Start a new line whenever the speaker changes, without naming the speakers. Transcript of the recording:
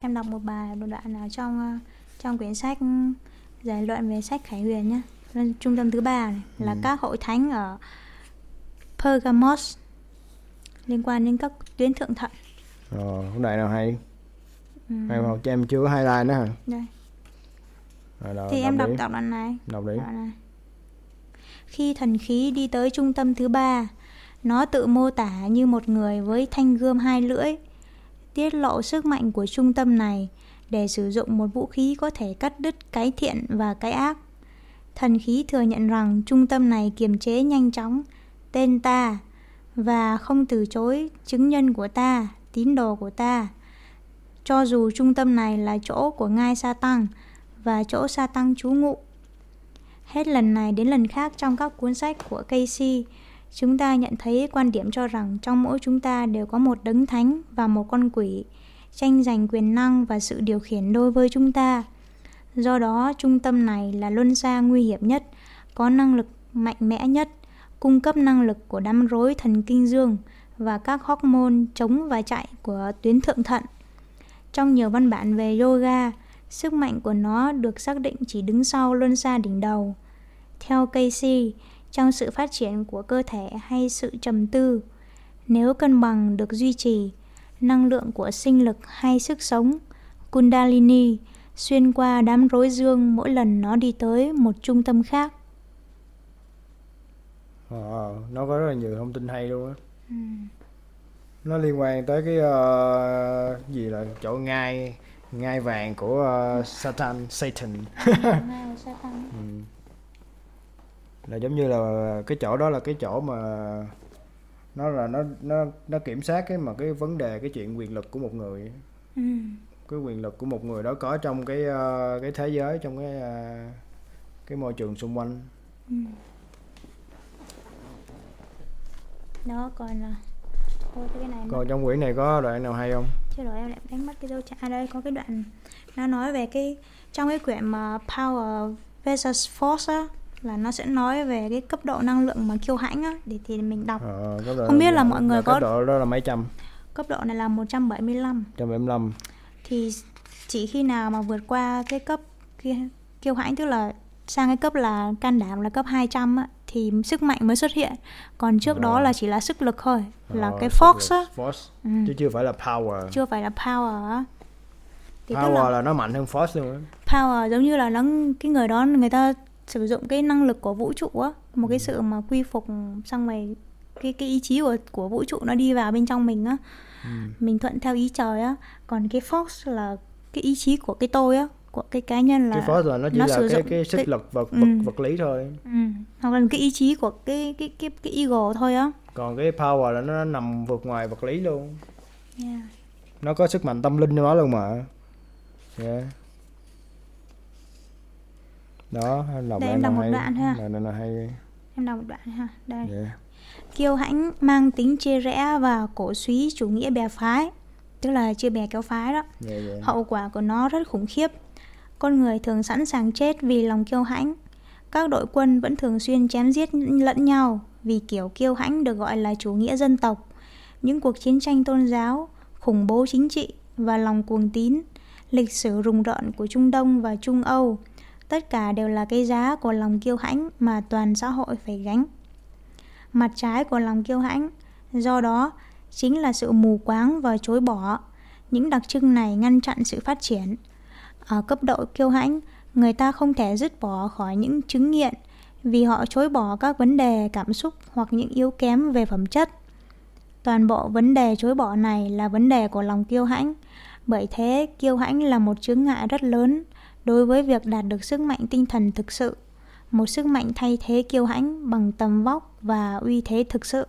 Em đọc một bài một đoạn ở trong ờ, trong quyển sách giải luận về sách Khải Huyền nhé. Trung tâm thứ ba này là
Ừ.
các hội thánh ở Pergamos liên quan đến các tuyến thượng thận.
Ờ, cái đoạn nào hay?
Ừ.
Hay không? Cho em chưa có highlight nữa hả?
Đây.
Rồi, đọc,
Thì em đọc đọc đoạn này.
Đọc đi.
Đoạn này. Khi thần khí đi tới trung tâm thứ ba, nó tự mô tả như một người với thanh gươm hai lưỡi, tiết lộ sức mạnh của trung tâm này để sử dụng một vũ khí có thể cắt đứt cái thiện và cái ác. Thần khí thừa nhận rằng trung tâm này kiềm chế nhanh chóng tên ta và không từ chối chứng nhân của ta, tín đồ của ta. Cho dù trung tâm này là chỗ của ngai sa tăng và chỗ sa tăng trú ngụ. Hết lần này đến lần khác trong các cuốn sách của Casey, chúng ta nhận thấy quan điểm cho rằng trong mỗi chúng ta đều có một đấng thánh và một con quỷ, tranh giành quyền năng và sự điều khiển đối với chúng ta. Do đó, trung tâm này là luân xa nguy hiểm nhất, có năng lực mạnh mẽ nhất, cung cấp năng lực của đám rối thần kinh dương và các hormone chống và chạy của tuyến thượng thận. Trong nhiều văn bản về yoga, sức mạnh của nó được xác định chỉ đứng sau luân xa đỉnh đầu. Theo Casey, trong sự phát triển của cơ thể hay sự trầm tư, nếu cân bằng được duy trì, năng lượng của sinh lực hay sức sống, Kundalini, xuyên qua đám rối dương mỗi lần nó đi tới một trung tâm khác.
Ờ, nó có rất là nhiều thông tin hay luôn á. Nó liên quan tới cái ờ, gì là chỗ ngai ngai vàng của ờ, Satan Satan. Ừ. Là giống như là cái chỗ đó là cái chỗ mà nó là nó nó nó kiểm soát cái mà cái vấn đề cái chuyện quyền lực của một người.
Ừ.
cái quyền lực của một người đó có trong cái ờ, cái thế giới trong cái ờ, cái môi trường xung quanh.
Đó còn là Thôi cái này
còn trong quyển này có đoạn nào hay không?
Chứ rồi em lại đánh mất cái dấu chả à đây có cái đoạn nó nói về cái trong cái quyển mà Power versus Force á là nó sẽ nói về cái cấp độ năng lượng mà kiêu hãnh á để thì mình đọc.
Ờ, cấp độ
Không biết là mọi người có-
cấp độ đó là mấy trăm?
Cấp độ này là 175
trăm bảy mươi lăm.
thì chỉ khi nào mà vượt qua cái cấp kiêu hãnh tức là sang cái cấp là can đảm là cấp 200 á thì sức mạnh mới xuất hiện. Còn trước đó
Ờ.
là chỉ là sức lực thôi là
Ờ,
cái force á.
force.
Ừ.
chứ chưa phải là power.
Chưa phải là power á. Thì
power
là
là... nó mạnh hơn force luôn á.
Power giống như là nó cái người đó người ta sử dụng cái năng lực của vũ trụ á một cái sự mà quy phục xong rồi cái cái ý chí của của vũ trụ nó đi vào bên trong mình á
Ừ.
mình thuận theo ý trời á còn cái force là cái ý chí của cái tôi á của cái cá nhân là
cái force là nó chỉ
nó
là
sử
cái
dụng
cái sức lực vật
Ừ.
vật vật lý thôi
ừ. hoặc là cái ý chí của cái cái cái cái ego thôi á
còn cái power là nó nằm vượt ngoài vật lý luôn
yeah.
nó có sức mạnh tâm linh trong đó luôn mà yeah. Đó đọc đoạn
em đọc một
hay
đoạn ha.
đoạn nào hay
em đọc một đoạn ha đây
yeah.
kiêu hãnh mang tính chia rẽ và cổ suý chủ nghĩa bè phái tức là chia bè kéo phái đó
Yeah, yeah.
Hậu quả của nó rất khủng khiếp. Con người thường sẵn sàng chết vì lòng kiêu hãnh. Các đội quân vẫn thường xuyên chém giết lẫn nhau vì kiểu kiêu hãnh được gọi là chủ nghĩa dân tộc. Những cuộc chiến tranh tôn giáo, khủng bố chính trị và lòng cuồng tín, lịch sử rùng rợn của Trung Đông và Trung Âu, tất cả đều là cái giá của lòng kiêu hãnh mà toàn xã hội phải gánh. Mặt trái của lòng kiêu hãnh, do đó, chính là sự mù quáng và chối bỏ. Những đặc trưng này ngăn chặn sự phát triển. Ở cấp độ kiêu hãnh, người ta không thể dứt bỏ khỏi những chứng nghiện vì họ chối bỏ các vấn đề cảm xúc hoặc những yếu kém về phẩm chất. Toàn bộ vấn đề chối bỏ này là vấn đề của lòng kiêu hãnh. Bởi thế, kiêu hãnh là một chướng ngại rất lớn đối với việc đạt được sức mạnh tinh thần thực sự. Một sức mạnh thay thế kiêu hãnh bằng tầm vóc và uy thế thực sự.